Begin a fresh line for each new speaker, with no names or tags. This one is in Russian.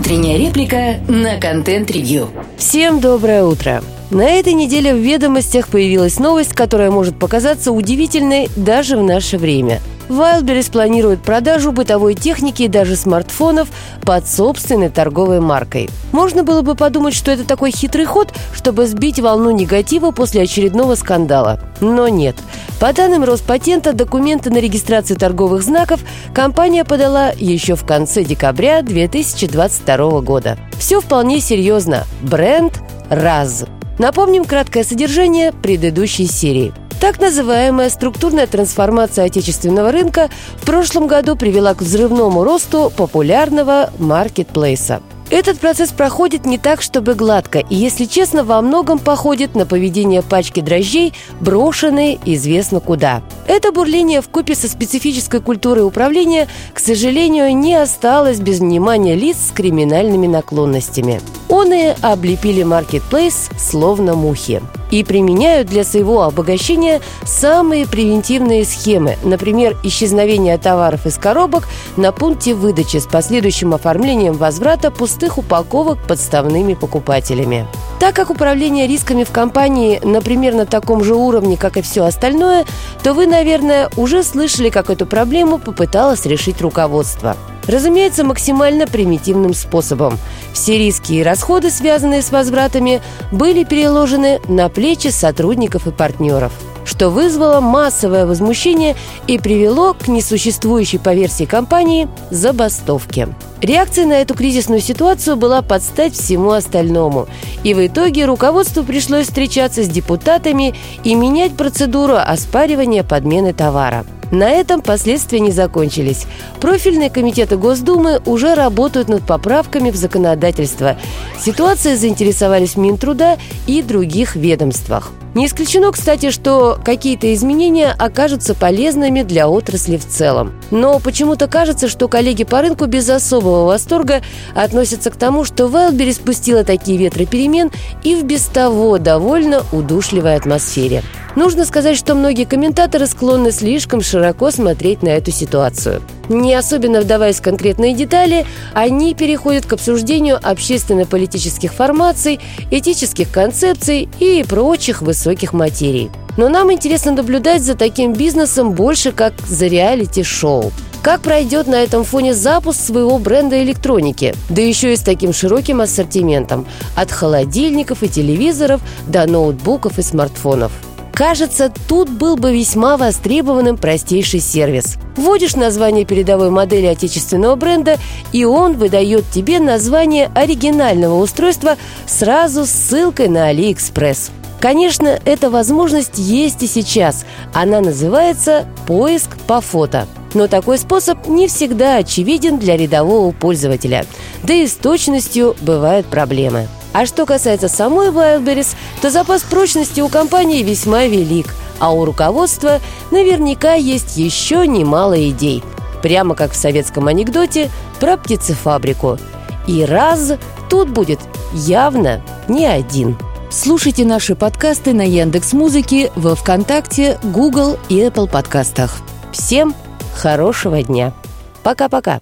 Утренняя реплика на контент-ревью.
Всем доброе утро. На этой неделе в «Ведомостях» появилась новость, которая может показаться удивительной даже в наше время. Wildberries планирует продажу бытовой техники и даже смартфонов под собственной торговой маркой. Можно было бы подумать, что это такой хитрый ход, чтобы сбить волну негатива после очередного скандала. Но нет. По данным Роспатента, документы на регистрацию торговых знаков компания подала еще в конце декабря 2022 года. Все вполне серьезно. Бренд «РАЗ». Напомним краткое содержание предыдущей серии. Так называемая структурная трансформация отечественного рынка в прошлом году привела к взрывному росту популярного маркетплейса. Этот процесс проходит не так, чтобы гладко, и, если честно, во многом походит на поведение пачки дрожжей, брошенной известно куда. Это бурление в купе со специфической культурой управления, к сожалению, не осталось без внимания лиц с криминальными наклонностями. Оные облепили маркетплейс словно мухи и применяют для своего обогащения самые превентивные схемы, например, исчезновение товаров из коробок на пункте выдачи с последующим оформлением возврата пустых упаковок подставными покупателями. Так как управление рисками в компании, на таком же уровне, как и все остальное, то вы, наверное, уже слышали, как эту проблему попыталось решить руководство. Разумеется, максимально примитивным способом. Все риски и расходы, связанные с возвратами, были переложены на плечи сотрудников и партнеров что вызвало массовое возмущение и привело к несуществующей по версии компании забастовке. Реакция на эту кризисную ситуацию была подстать всему остальному. И в итоге руководству пришлось встречаться с депутатами и менять процедуру оспаривания подмены товара – на этом последствия не закончились. Профильные комитеты Госдумы уже работают над поправками в законодательство. Ситуацией заинтересовались Минтруда и других ведомствах. Не исключено, кстати, что какие-то изменения окажутся полезными для отрасли в целом. Но почему-то кажется, что коллеги по рынку без особого восторга относятся к тому, что Wildberries спустила такие ветры перемен и в без того довольно удушливой атмосфере. Нужно сказать, что многие комментаторы склонны слишком широко смотреть на эту ситуацию. Не особенно вдаваясь в конкретные детали, они переходят к обсуждению общественно-политических формаций, этических концепций и прочих высоких материй. Но нам интересно наблюдать за таким бизнесом больше как за реалити-шоу. Как пройдет на этом фоне запуск своего бренда электроники, да еще и с таким широким ассортиментом, от холодильников и телевизоров до ноутбуков и смартфонов – Кажется, тут был бы весьма востребованным простейший сервис. Вводишь название передовой модели отечественного бренда, и он выдает тебе название оригинального устройства сразу с ссылкой на Алиэкспресс. Конечно, эта возможность есть и сейчас. Она называется «Поиск по фото». Но такой способ не всегда очевиден для рядового пользователя. Да и с точностью бывают проблемы. А что касается самой Wildberries, то запас прочности у компании весьма велик, а у руководства наверняка есть еще немало идей. Прямо как в советском анекдоте про птицефабрику. И раз тут будет явно не один.
Слушайте наши подкасты на Яндекс Музыке, во ВКонтакте, Google и Apple подкастах.
Всем хорошего дня. Пока-пока.